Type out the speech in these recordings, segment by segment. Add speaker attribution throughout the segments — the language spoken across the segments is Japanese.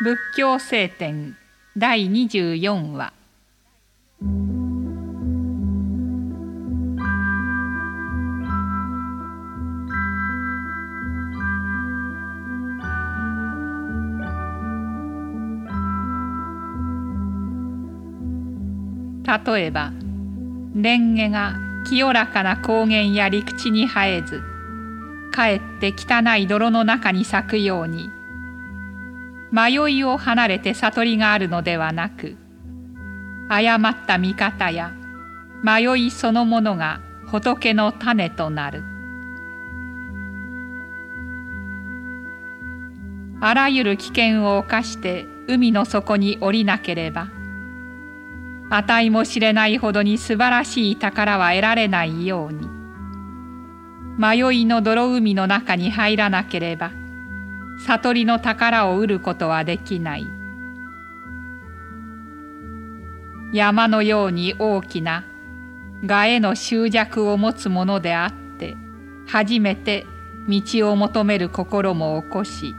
Speaker 1: 仏教聖典第24話。例えば蓮華が清らかな高原や陸地に生えずかえって汚い泥の中に咲くように迷いを離れて悟りがあるのではなく誤った見方や迷いそのものが仏の種となる。あらゆる危険を冒して海の底に降りなければ値も知れないほどに素晴らしい宝は得られないように迷いの泥海の中に入らなければ悟りの宝を得ることはできない。山のように大きな我への執着を持つものであって初めて道を求める心も起こし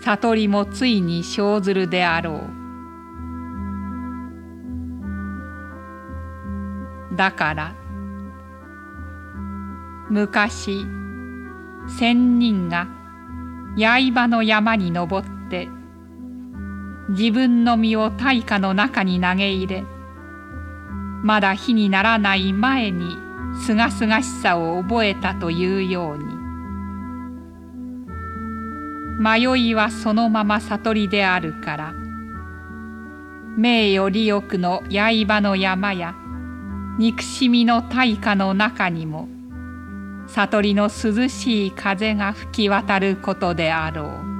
Speaker 1: 悟りもついに生ずるであろう。だから昔仙人が刃の山に登って自分の身を大火の中に投げ入れまだ火にならない前にすがすがしさを覚えたというように。迷いはそのまま悟りであるから名誉利欲の刃の山や憎しみの大火の中にも悟りの涼しい風が吹き渡ることであろう。